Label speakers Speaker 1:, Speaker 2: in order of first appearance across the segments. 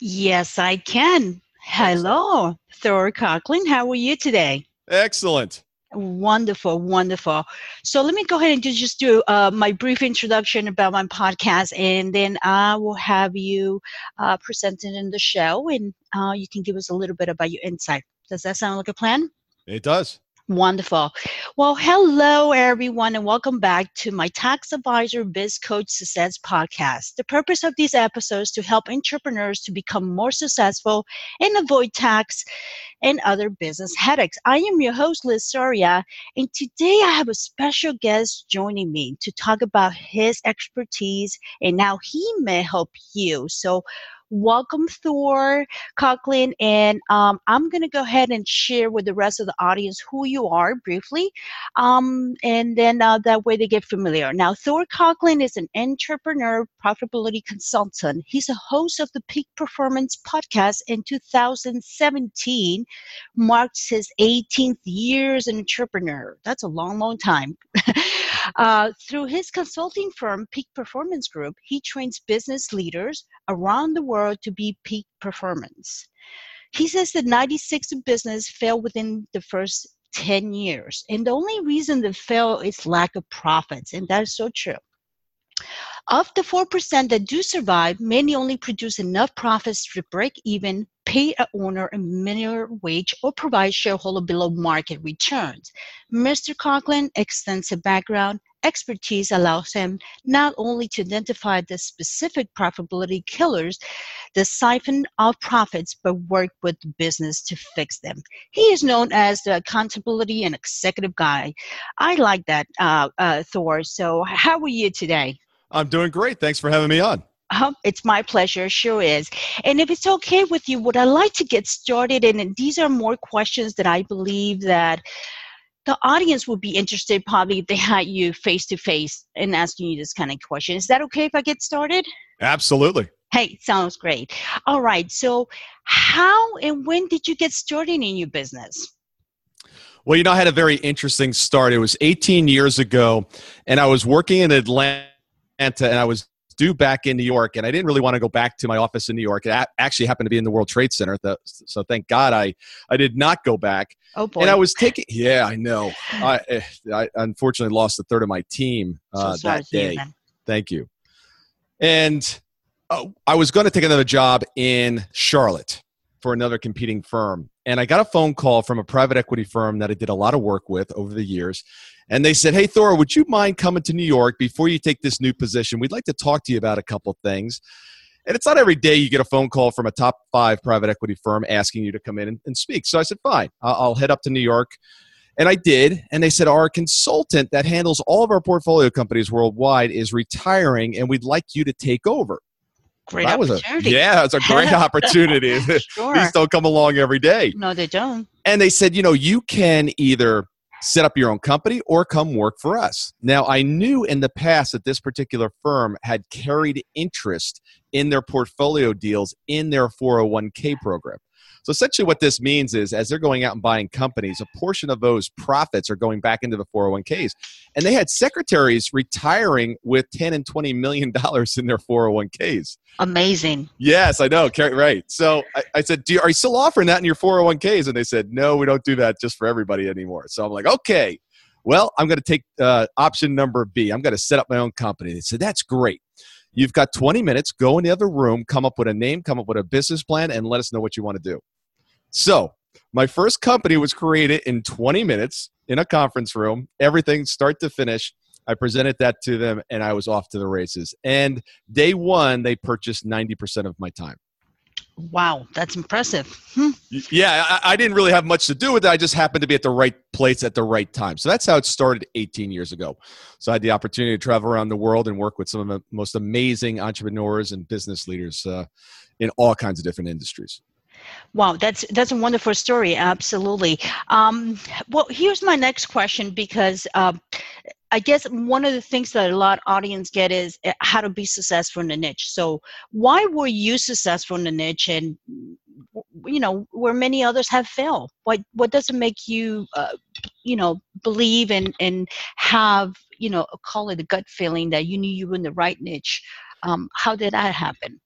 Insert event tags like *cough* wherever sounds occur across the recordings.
Speaker 1: Yes, I can. Hello, Thor Conklin. How are you today?
Speaker 2: Excellent.
Speaker 1: Wonderful, wonderful. So let me go ahead and do, just do uh, my brief introduction about my podcast, and then I will have you uh, presented in the show, and uh, you can give us a little bit about your insight. Does that sound like a plan?
Speaker 2: It does.
Speaker 1: Wonderful. Well, hello, everyone, and welcome back to my Tax Advisor Biz Coach Success podcast. The purpose of these episodes to help entrepreneurs to become more successful and avoid tax and other business headaches. I am your host, Liz Soria, and today I have a special guest joining me to talk about his expertise and how he may help you. So, welcome Thor Conklin, and um, I'm going to go ahead and share with the rest of the audience who you are briefly, um, and then uh, that way they get familiar. Now, Thor Conklin is an entrepreneur profitability consultant. He's a host of the Peak Performance podcast in 2017, marks his 18th year as an entrepreneur. That's a long, long time. *laughs* Uh, through his consulting firm, Peak Performance Group, he trains business leaders around the world to be peak performance. He says that 96 business fail within the first 10 years. And the only reason they fail is lack of profits. And that is so true. Of the 4% that do survive, many only produce enough profits to break even, pay a owner a minimum wage, or provide shareholder below market returns. Mr. Conklin, extensive background, expertise allows him not only to identify the specific profitability killers, the siphon of profits, but work with the business to fix them. He is known as the accountability and executive guy. I like that, uh, uh, Thor. So, how are you today?
Speaker 2: I'm doing great. Thanks for having me on.
Speaker 1: Uh, it's my pleasure, sure is. And if it's okay with you, would I like to get started? And these are more questions that I believe that the audience would be interested probably if they had you face to face and asking you this kind of question. Is that okay if I get started?
Speaker 2: Absolutely.
Speaker 1: Hey, sounds great. All right. So, how and when did you get started in your business?
Speaker 2: Well, you know, I had a very interesting start. It was 18 years ago, and I was working in Atlanta, and I was due back in New York, and I didn't really want to go back to my office in New York. It actually happened to be in the World Trade Center, so thank God I I did not go back.
Speaker 1: Oh boy!
Speaker 2: And I was taking, yeah, I know. *sighs* I, eh, I unfortunately lost a third of my team uh, so that day. You, thank you. And uh, I was going to take another job in Charlotte for another competing firm, and I got a phone call from a private equity firm that I did a lot of work with over the years and they said, Hey, Thor, would you mind coming to New York before you take this new position? We'd like to talk to you about a couple things. And it's not every day you get a phone call from a top five private equity firm asking you to come in and, and speak. So I said, Fine, I'll, head up to New York. And I did. And they said, Our consultant that handles all of our portfolio companies worldwide is retiring, and we'd like you to take over.
Speaker 1: Great that opportunity.
Speaker 2: Was a, yeah, it's a great *laughs* opportunity. *laughs* sure. These don't come along every day.
Speaker 1: No, they don't.
Speaker 2: And they said, you know, you can either set up your own company or come work for us. Now, I knew in the past that this particular firm had carried interest in their portfolio deals in their 401k program. So essentially, what this means is as they're going out and buying companies, a portion of those profits are going back into the 401ks. And they had secretaries retiring with 10 and 20 million dollars in their 401ks.
Speaker 1: Amazing.
Speaker 2: Yes, I know. Right. So I, I said, do you, Are you still offering that in your 401ks? And they said, No, we don't do that just for everybody anymore. So I'm like, Okay, well, I'm going to take uh, option number B. I'm going to set up my own company. They said, That's great. You've got 20 minutes. Go in the other room, come up with a name, come up with a business plan, and let us know what you want to do. So, my first company was created in 20 minutes in a conference room, everything start to finish. I presented that to them and I was off to the races. And day one, they purchased 90% of my time.
Speaker 1: Wow, that's impressive. Hmm.
Speaker 2: Yeah, I, I, didn't really have much to do with it. I just happened to be at the right place at the right time. So that's how it started 18 years ago. So I had the opportunity to travel around the world and work with some of the most amazing entrepreneurs and business leaders uh, in all kinds of different industries.
Speaker 1: Wow, that's that's a wonderful story. Absolutely. Um, well, here's my next question because uh, I guess one of the things that a lot of audience get is eh, how to be successful in the niche. So, why were you successful in the niche, and you know where many others have failed? What what does it make you, uh, you know, believe and and have you know call it a gut feeling that you knew you were in the right niche? Um, how did that happen?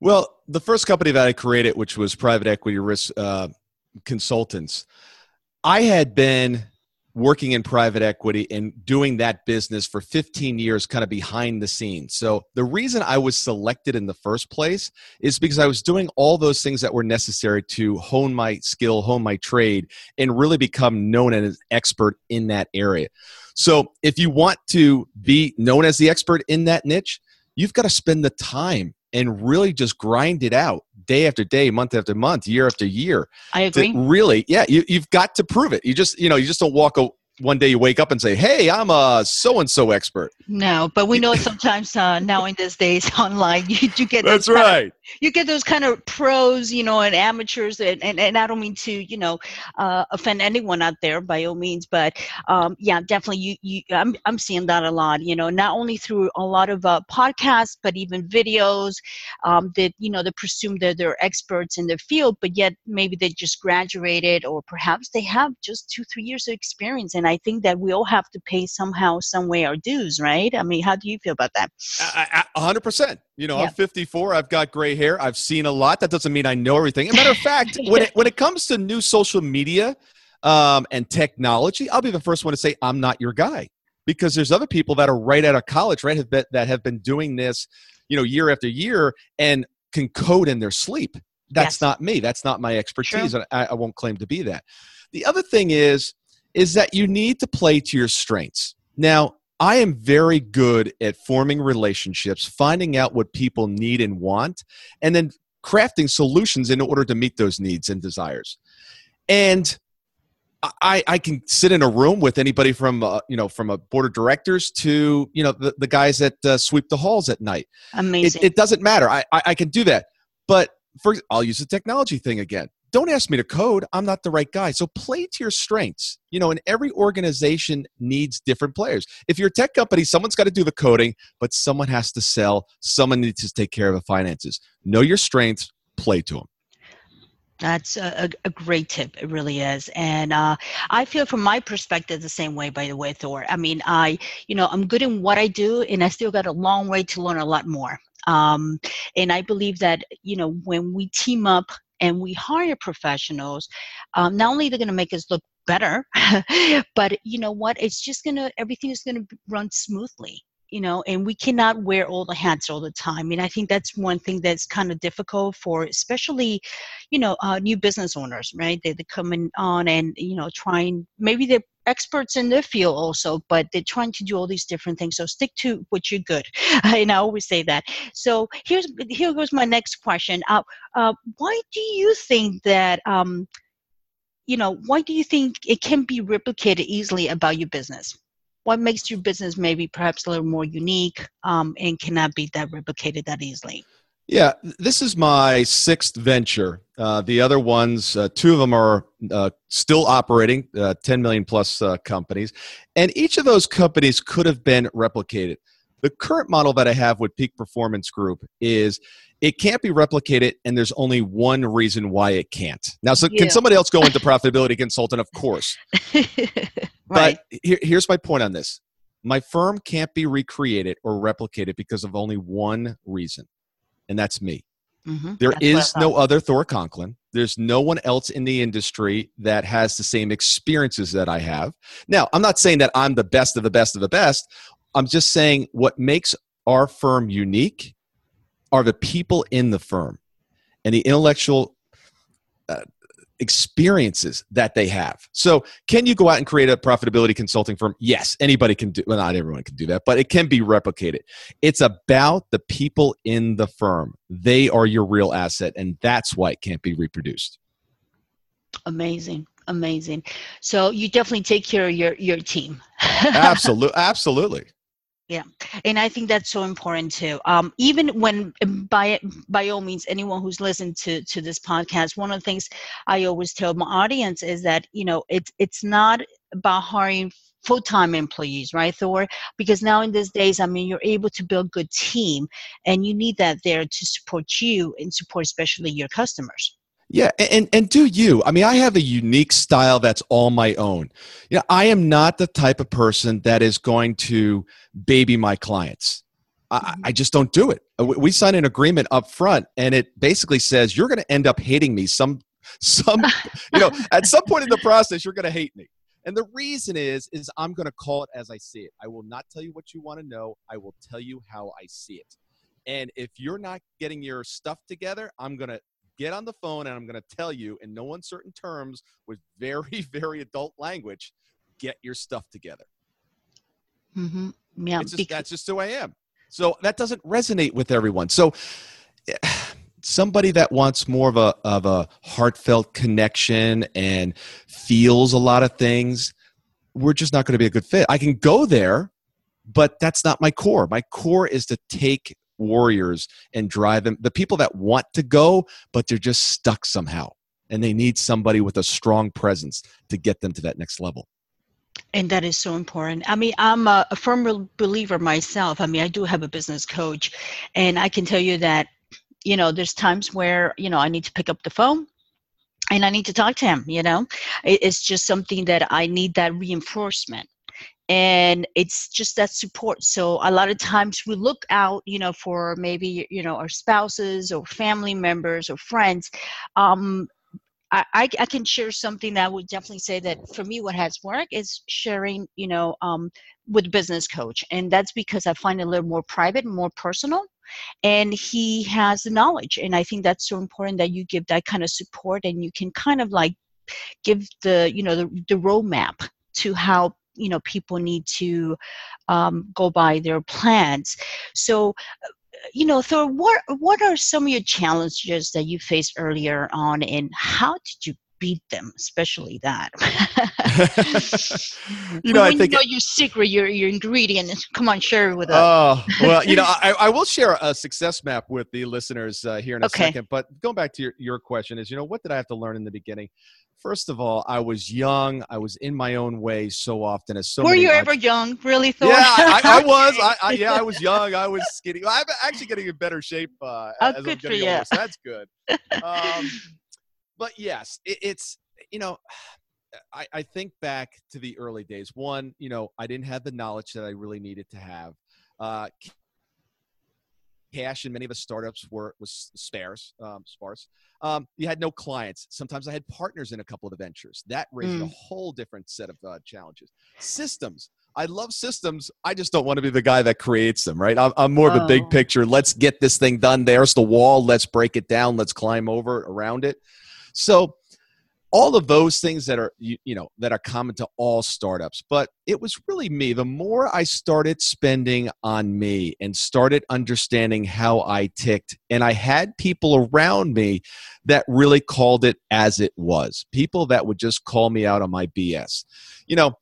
Speaker 2: Well, the first company that I created, which was private equity risk uh, consultants, I had been working in private equity and doing that business for 15 years kind of behind the scenes. So the reason I was selected in the first place is because I was doing all those things that were necessary to hone my skill, hone my trade and really become known as an expert in that area. So if you want to be known as the expert in that niche, you've got to spend the time and really just grind it out day after day, month after month, year after year.
Speaker 1: I agree.
Speaker 2: Really, yeah, you, you've got to prove it. You just, you know, you just don't walk one day you wake up and say, "Hey, I'm a so and so expert."
Speaker 1: No, but we know sometimes uh, now in these days *laughs* online, you do get
Speaker 2: that's right. Of,
Speaker 1: you get those kind of pros, you know, and amateurs, and and, and I don't mean to, you know, uh, offend anyone out there by all means, but um, yeah, definitely, you you I'm I'm seeing that a lot. You know, not only through a lot of uh, podcasts, but even videos um, that you know they presume that they're experts in their field, but yet maybe they just graduated, or perhaps they have just two three years of experience, and I think that we all have to pay somehow, some way our dues, right? I mean, how do you feel about that?
Speaker 2: A hundred percent. You know, yeah. I'm 54. I've got gray hair. I've seen a lot. That doesn't mean I know everything. As a matter of fact, *laughs* when it when it comes to new social media um, and technology, I'll be the first one to say I'm not your guy because there's other people that are right out of college, right, have been, that have been doing this, you know, year after year and can code in their sleep. That's yes. not me. That's not my expertise, and I, I won't claim to be that. The other thing is is that you need to play to your strengths. Now, I am very good at forming relationships, finding out what people need and want, and then crafting solutions in order to meet those needs and desires. And I, I can sit in a room with anybody from uh, you know from a board of directors to you know the, the guys that uh, sweep the halls at night.
Speaker 1: Amazing.
Speaker 2: It, it doesn't matter. I, I, I can do that. But for I'll use the technology thing again don't ask me to code. I'm not the right guy. So play to your strengths. You know, and every organization needs different players. If you're a tech company, someone's got to do the coding, but someone has to sell. Someone needs to take care of the finances. Know your strengths, play to them.
Speaker 1: That's a, a, great tip. It really is. And uh, I feel from my perspective the same way, by the way, Thor. I mean, I, you know, I'm good in what I do and I still got a long way to learn a lot more. Um, and I believe that, you know, when we team up and we hire professionals, um, not only they're going to make us look better, *laughs* but you know what? It's just going to, everything is going to run smoothly you know and we cannot wear all the hats all the time I mean, i think that's one thing that's kind of difficult for especially you know uh, new business owners right they, they come in on and you know trying maybe they're experts in their field also, but they're trying to do all these different things. So stick to what you're good. *laughs* and I always say that. So here's here goes my next question. Uh, uh, why do you think that um, you know why do you think it can be replicated easily about your business? What makes your business maybe perhaps a little more unique um, and cannot be that replicated that easily?
Speaker 2: Yeah, this is my sixth venture. Uh, the other ones, uh, two of them are uh, still operating, uh, 10 million plus uh, companies, and each of those companies could have been replicated. The current model that I have with Peak Performance Group is it can't be replicated, and there's only one reason why it can't. Now, so yeah. can somebody else go into *laughs* profitability consultant? Of course. *laughs* right. But here, here's my point on this my firm can't be recreated or replicated because of only one reason and that's me. Mm-hmm. There that's is no other Thor Conklin. There's no one else in the industry that has the same experiences that I have. Now, I'm not saying that I'm the best of the best of the best. I'm just saying what makes our firm unique are the people in the firm and the intellectual uh, experiences that they have. So, can you go out and create a profitability consulting firm? Yes, anybody can do. Well, not everyone can do that, but it can be replicated. It's about the people in the firm. They are your real asset, and that's why it can't be reproduced.
Speaker 1: Amazing, amazing. So you definitely take care of your your team. *laughs*
Speaker 2: absolutely, absolutely.
Speaker 1: Yeah, and I think that's so important too. Um, even when, um, by by all means, anyone who's listened to to this podcast, one of the things I always tell my audience is that you know it's it's not about hiring full-time employees right thor because now in these days i mean you're able to build good team and you need that there to support you and support especially your customers
Speaker 2: yeah, and and do you? I mean, I have a unique style that's all my own. Yeah, I am not the type of person that is going to baby my clients. I, I, just don't do it. Uh, we sign an agreement up front, and it basically says you're going to end up hating me. Some, *laughs* some, you know, *laughs* at some point in the process, you're going to hate me. And the reason is, is I'm going to call it as I see it. I will not tell you what you want to know. I will tell you how I see it. And if you're not getting your stuff together, I'm going to get on the phone and I'm going to tell you in no uncertain terms with very, *laughs* very adult language, get your stuff together.
Speaker 1: Mm-hmm. Yeah,
Speaker 2: just, because- that's just who I am. So that doesn't resonate with everyone. So *sighs* somebody that wants more of a of a heartfelt connection and feels a lot of things, we're just not going to be a good fit. I can go there, but that's not my core. My core is to take warriors and drive them the people that want to go but they're just stuck somehow and they need somebody with a strong presence to get them to that next level
Speaker 1: and that is so important. I mean, I'm a, a, firm believer myself. I mean, I do have a business coach, and I can tell you that, you know, there's times where, you know, I need to pick up the phone and I need to talk to him, you know. it's just something that I need that reinforcement. And it's just that support. So a lot of times we look out, you know, for maybe, you know, our spouses or family members or friends. Um, I, I, can share something that would definitely say that for me, what has worked is sharing, you know, um, with business coach, and that's because I find it a little more private, more personal, and he has the knowledge, and I think that's so important that you give that kind of support, and you can kind of like give the, you know, the, the roadmap to how you know people need to um, go by their plans. So you know, Thor, what what are some of your challenges that you faced earlier on, and how did you beat them, especially that. *laughs* *laughs*
Speaker 2: you know, when I think
Speaker 1: you know your secret, your your ingredient. Come on, share it with us.
Speaker 2: Oh well, you know, *laughs* I, I will share a success map with the listeners uh, here in a okay. second. But going back to your your question is, you know, what did I have to learn in the beginning? First of all, I was young. I was in my own way so often. As so
Speaker 1: were you ever young? Really, Thor?
Speaker 2: Yeah, I, I was. I, I, yeah, I was young. I was skinny. I'm actually getting in better shape uh, oh, as I'm getting older. So that's good. Um, but yes, it, it's you know, *sighs* I, I think back to the early days. One, you know, I didn't have the knowledge that I really needed to have. Uh, cash in many of the startups were was sparse. Um, sparse. Um, you had no clients. Sometimes I had partners in a couple of the ventures. That raised mm. a whole different set of uh, challenges. Systems. I love systems. I just don't want to be the guy that creates them, right? I'm, I'm more of a big oh. picture. Let's get this thing done. There's the wall. Let's break it down. Let's climb over around it. So all of those things that are you, you, know that are common to all startups but it was really me. The more i started spending on me and started understanding how i ticked and i had people around me that really called it as it was people that would just call me out on my bs you know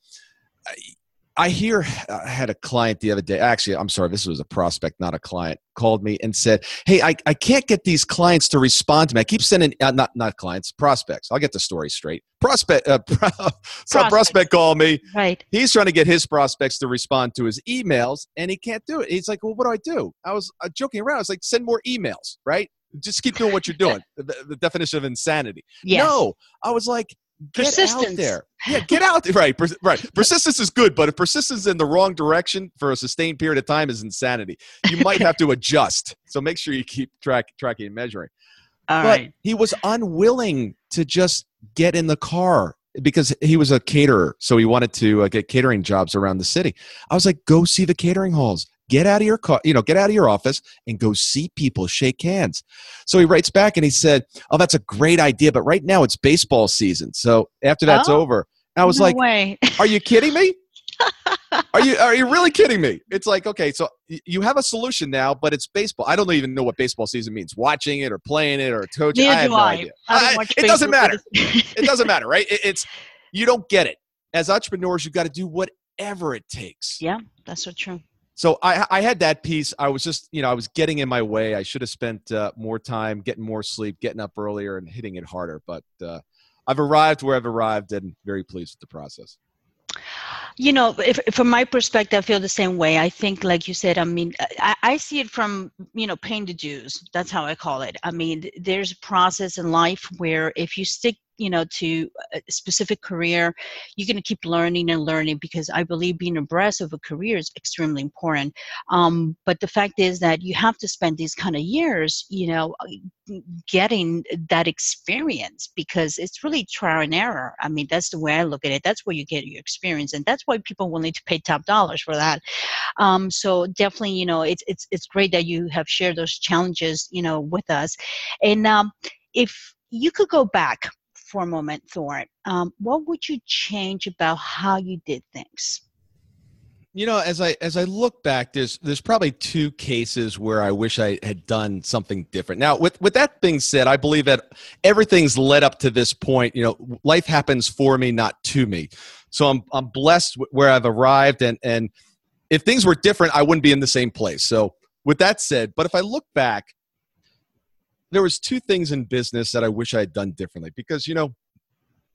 Speaker 2: I hear I had a client the other day. Actually, I'm sorry, this was a prospect, not a client. Called me and said, "Hey, I, I can't get these clients to respond to me. I keep sending uh, not not clients, prospects. I'll get the story straight. Prospect, uh, *laughs* prospect. prospect called me.
Speaker 1: Right.
Speaker 2: He's trying to get his prospects to respond to his emails, and he can't do it. He's like, "Well, what do I do?" I was uh, joking around. I was like, "Send more emails, right? Just keep doing what you're doing." the, the definition of insanity.
Speaker 1: Yes.
Speaker 2: No, I was like, Get out there. *laughs* Yeah, get out there. Right, right. *laughs* Persistence is good, but if persistence in the wrong direction for a sustained period of time is insanity. You might have to *laughs* adjust. So make sure you keep track, tracking and measuring.
Speaker 1: All
Speaker 2: but
Speaker 1: right.
Speaker 2: he was unwilling to just get in the car because he was a caterer, so he wanted to uh, get catering jobs around the city. I was like, go see the catering halls get out of your car, you know, get out of your office and go see people, shake hands. So he writes back and he said, Oh, that's a great idea, but right now it's baseball season. So after that's oh, over, I was
Speaker 1: no
Speaker 2: like,
Speaker 1: way.
Speaker 2: Are you kidding me? *laughs* are you are you really kidding me? It's like okay, so you have a solution now, but it's baseball. I don't even know what baseball season means. Watching it or playing it or coaching,
Speaker 1: Neither
Speaker 2: I have
Speaker 1: no
Speaker 2: I. idea. I, it doesn't matter. it doesn't matter, right? It, it's you don't get it. As entrepreneurs, you've got to do whatever it takes.
Speaker 1: Yeah, that's so true
Speaker 2: so I, I had that piece. I was just, you know, I was getting in my way. I should have spent uh, more time getting more sleep, getting up earlier, and hitting it harder. But uh, I've arrived where I've arrived, and very pleased with the process.
Speaker 1: You know, if, from my perspective, I feel the same way. I think, like you said, I mean, I, I see it from you know paying the dues. That's how I call it. I mean, there's a process in life where if you stick you know to a specific career you're going to keep learning and learning because i believe being abreast of a career is extremely important. Um, but the fact is that you have to spend these kind of years you know getting that experience because it's really trial and error. I mean that's the way i look at it. That's where you get your experience and that's why people willing to pay top dollars for that. Um, so definitely you know it's it's it's great that you have shared those challenges you know with us. And um, if you could go back for a moment, Thor, um, what would you change about how you did things?
Speaker 2: You know, as I as I look back, there's there's probably two cases where I wish I had done something different. Now, with with that being said, I believe that everything's led up to this point. You know, life happens for me, not to me. So I'm I'm blessed where I've arrived, and and if things were different, I wouldn't be in the same place. So with that said, but if I look back, there was two things in business that I wish I had done differently because you know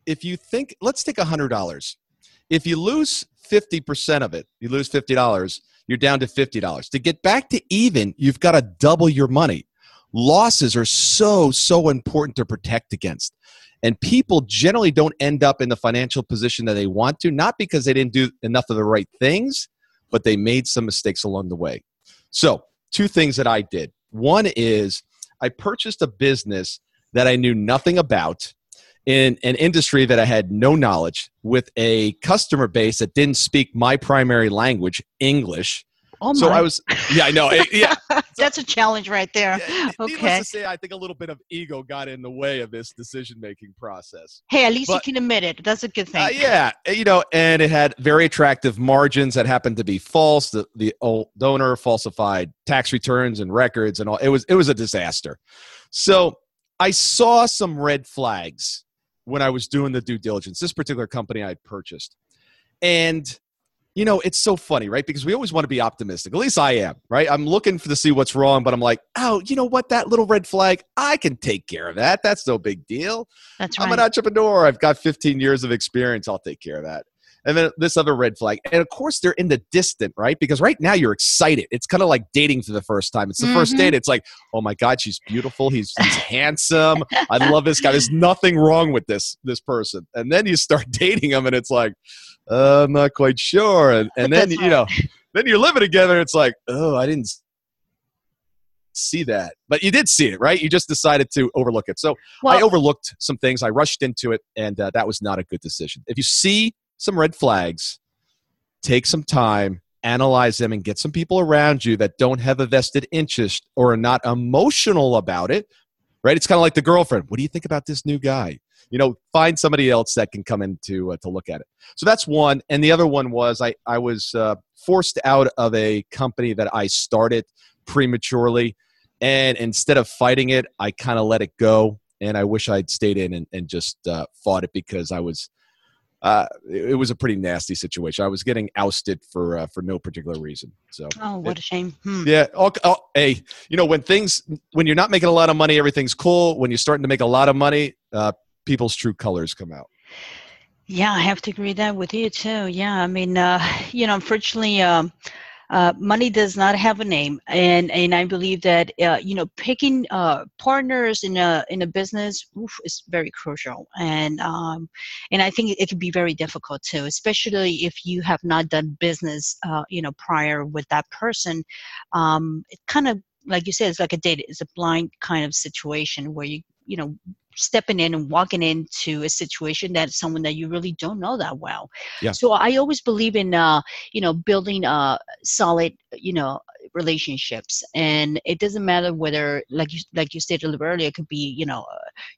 Speaker 2: if you think let's take a hundred dollars. If you lose 50% of it you lose $50 you're down to $50 to get back to even you've got to double your money. Losses are so so important to protect against. And people generally don't end up in the financial position that they want to not because they didn't do enough of the right things but they made some mistakes along the way. So two things that i did. One is I purchased a business that I knew nothing about in an industry that I had no knowledge with a customer base that didn't speak my primary language, English.
Speaker 1: Oh
Speaker 2: so I was, yeah, I know. Yeah. *laughs*
Speaker 1: That's a challenge right there. Yeah, okay.
Speaker 2: to say, I think a little bit of ego got in the way of this decision making process.
Speaker 1: Hey, at least but, you can admit it. That's a good thing. Uh,
Speaker 2: yeah. You know, and it had very attractive margins that happened to be false. The, the old donor falsified tax returns and records and all. It was, it was a disaster. So I saw some red flags when I was doing the due diligence. This particular company I purchased. And you know, it's so funny, right? Because we always want to be optimistic. At least I am, right? I'm looking for to see what's wrong, but I'm like, oh, you know what? That little red flag, I can take care of that. That's no big deal.
Speaker 1: That's right.
Speaker 2: I'm an entrepreneur. I've got 15 years of experience. I'll take care of that and then this other red flag. And of course, they're in the distant, right? Because right now you're excited. It's kind of like dating for the first time. It's the mm-hmm. first date. It's like, oh my god, she's beautiful. He's, he's handsome. I love this guy. There's nothing wrong with this this person. And then you start *laughs* dating him, and it's like, uh, I'm not quite sure. And and then you know, *laughs* then you're living together. It's like, oh, I didn't see that but you did see it right you just decided to overlook it so well, i overlooked some things i rushed into it and uh, that was not a good decision if you see some red flags, take some time, analyze them, and get some people around you that don't have a vested interest or are not emotional about it. Right? It's kind of like the girlfriend. What do you think about this new guy? You know, find somebody else that can come in to, uh, to look at it. So that's one. And the other one was I, I was uh, forced out of a company that I started prematurely. And instead of fighting it, I kind of let it go. And I wish I'd stayed in and, and just uh, fought it because I was uh, it, it, was a pretty nasty situation. I was getting ousted for uh, for no particular reason. So
Speaker 1: oh, what
Speaker 2: it,
Speaker 1: a shame. Hmm.
Speaker 2: Yeah. Oh, oh, hey, you know when things when you're not making a lot of money, everything's cool. When you're starting to make a lot of money, uh, people's true colors come out.
Speaker 1: Yeah, I have to agree that with you too. Yeah, I mean, uh, *laughs* you know, unfortunately, um, uh, money does not have a name, and and I believe that uh, you know picking uh, partners in a in a business oof, is very crucial, and um, and I think it can be very difficult too, especially if you have not done business uh, you know prior with that person. Um, it kind of like you said, it's like a date. It's a blind kind of situation where you you know stepping in and walking into a situation that someone that you really don't know that well.
Speaker 2: Yeah.
Speaker 1: So I always believe in uh, you know building uh solid you know relationships. And it doesn't matter whether like you like you stated a little earlier it could be you know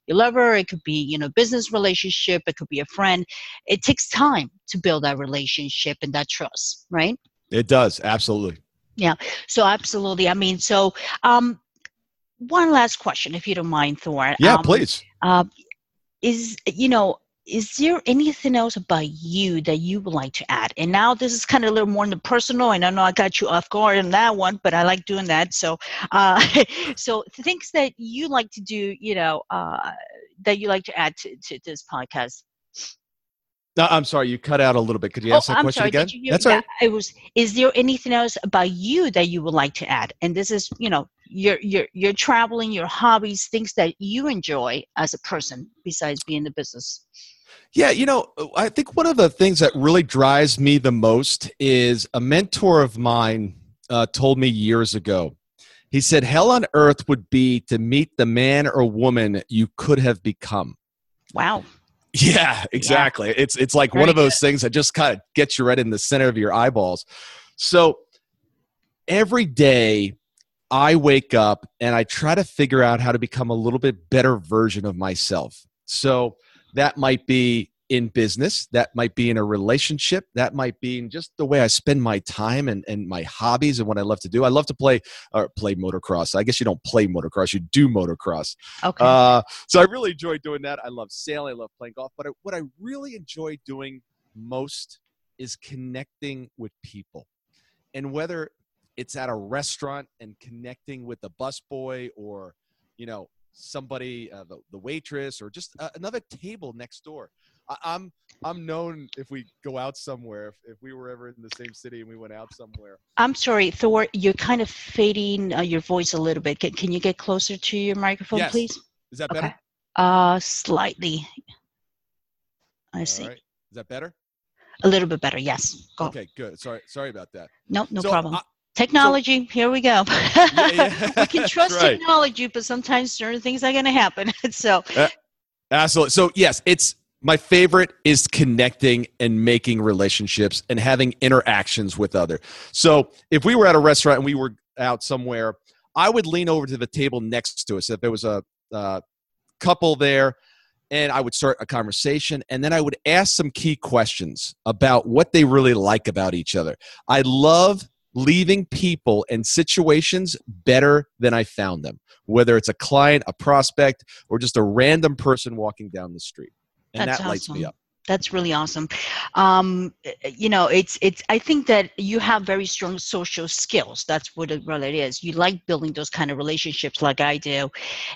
Speaker 1: your lover it could be you know business relationship it could be a friend. It takes time to build that relationship and that trust right?
Speaker 2: It does. Absolutely.
Speaker 1: Yeah. So absolutely. I mean so um one last question, if you don't mind, Thor.
Speaker 2: Yeah, um, please.
Speaker 1: Uh, is you know, is there anything else about you that you would like to add? And now this is kind of a little more in the personal, and I know I got you off guard on that one, but I like doing that. So, uh, *laughs* so things that you like to do, you know, uh, that you like to add to, to this podcast.
Speaker 2: No, I'm sorry, you cut out a little bit. Could you ask
Speaker 1: oh,
Speaker 2: that
Speaker 1: I'm
Speaker 2: question
Speaker 1: sorry,
Speaker 2: again? That's
Speaker 1: yeah,
Speaker 2: all right.
Speaker 1: It was. Is there anything else about you that you would like to add? And this is, you know, your your your traveling, your hobbies, things that you enjoy as a person besides being in the business.
Speaker 2: Yeah, you know, I think one of the things that really drives me the most is a mentor of mine uh, told me years ago. He said, Hell on earth would be to meet the man or woman you could have become.
Speaker 1: Wow.
Speaker 2: Yeah, exactly. Yeah. It's it's like Very one of those good. things that just kind of gets you right in the center of your eyeballs. So every day I wake up and I try to figure out how to become a little bit better version of myself. So that might be in business, that might be in a relationship, that might be in just the way I spend my time and, and my hobbies and what I love to do. I love to play or play motocross. I guess you don't play motocross, you do motocross.
Speaker 1: Okay. Uh,
Speaker 2: so I really enjoy doing that. I love sailing, I love playing golf, but I, what I really enjoy doing most is connecting with people. And whether it's at a restaurant and connecting with the busboy or you know somebody uh, the, the waitress or just uh, another table next door. I, I'm, I'm known if we go out somewhere if, if we were ever in the same city and we went out somewhere.
Speaker 1: I'm sorry thor you're kind of fading uh, your voice a little bit. Can, can you get closer to your microphone
Speaker 2: yes.
Speaker 1: please?
Speaker 2: Is that better?
Speaker 1: Okay. uh slightly. I
Speaker 2: All
Speaker 1: see.
Speaker 2: right. is that better?
Speaker 1: A little bit better yes.
Speaker 2: Go. okay good. Sorry sorry about that.
Speaker 1: No no so, problem Technology, so, here we go. yeah, *laughs* yeah. we can *laughs* trust right. technology, but sometimes certain things are going to happen. *laughs* so, uh,
Speaker 2: absolutely. So, yes, it's my favorite is connecting and making relationships and having interactions with other. So, if we were at a restaurant and we were out somewhere, I would lean over to the table next to us if there was a uh, couple there and I would start a conversation and then I would ask some key questions about what they really like about each other. I love leaving people and situations better than I found them, whether it's a client, a prospect, or just a random person walking down the street. And That's that lights awesome. me up.
Speaker 1: That's really awesome. Um, you know, it's it's. I think that you have very strong social skills. That's what it really is. You like building those kind of relationships, like I do.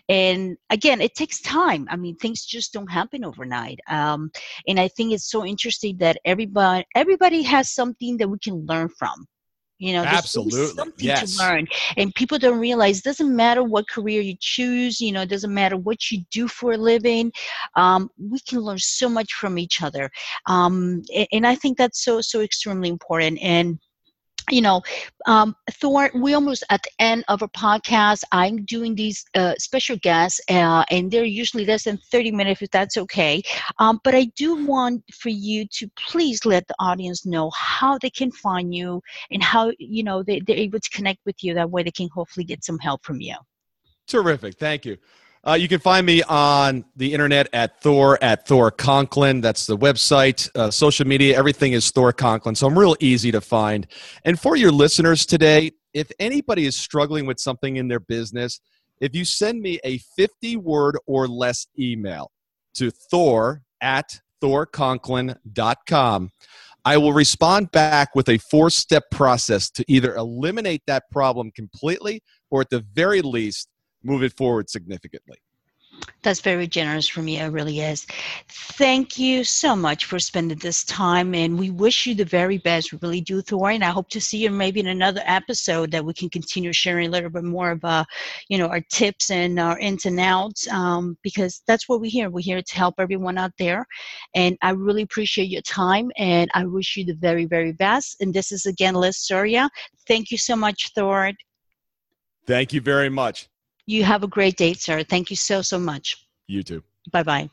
Speaker 1: And again, it takes time. I mean, things just don't happen overnight. Um, and I think it's so interesting that everybody everybody has something that we can learn from you know,
Speaker 2: absolutely
Speaker 1: something
Speaker 2: yes.
Speaker 1: to learn, and people don't realize. It doesn't matter what career you choose. You know, it doesn't matter what you do for a living. Um, we can learn so much from each other, um, and, and I think that's so so extremely important. And you know, um, Thor, we almost at the end of a podcast. I'm doing these uh, special guests, uh, and they're usually less than 30 minutes, if that's okay. Um, but I do want for you to please let the audience know how they can find you and how, you know, they, they're able to connect with you. That way they can hopefully get some help from you.
Speaker 2: Terrific. Thank you. Uh, you can find me on the internet at Thor at Thor Conklin. That's the website, uh, social media, everything is Thor Conklin. So I'm real easy to find. And for your listeners today, if anybody is struggling with something in their business, if you send me a 50 word or less email to Thor at ThorConklin.com, I will respond back with a four step process to either eliminate that problem completely or at the very least move it forward significantly.
Speaker 1: That's very generous from you. It really is. Thank you so much for spending this time, and we wish you the very best. We really do, Thor. And I hope to see you maybe in another episode that we can continue sharing a little bit more of, uh, you know, our tips and our ins and outs, um, because that's what we're here. We're here to help everyone out there, and I really appreciate your time, and I wish you the very, very best. And this is again Liz Soria. Thank you so much, Thor.
Speaker 2: Thank you very much.
Speaker 1: You have a great day, sir. Thank you so, so much.
Speaker 2: You too.
Speaker 1: Bye bye.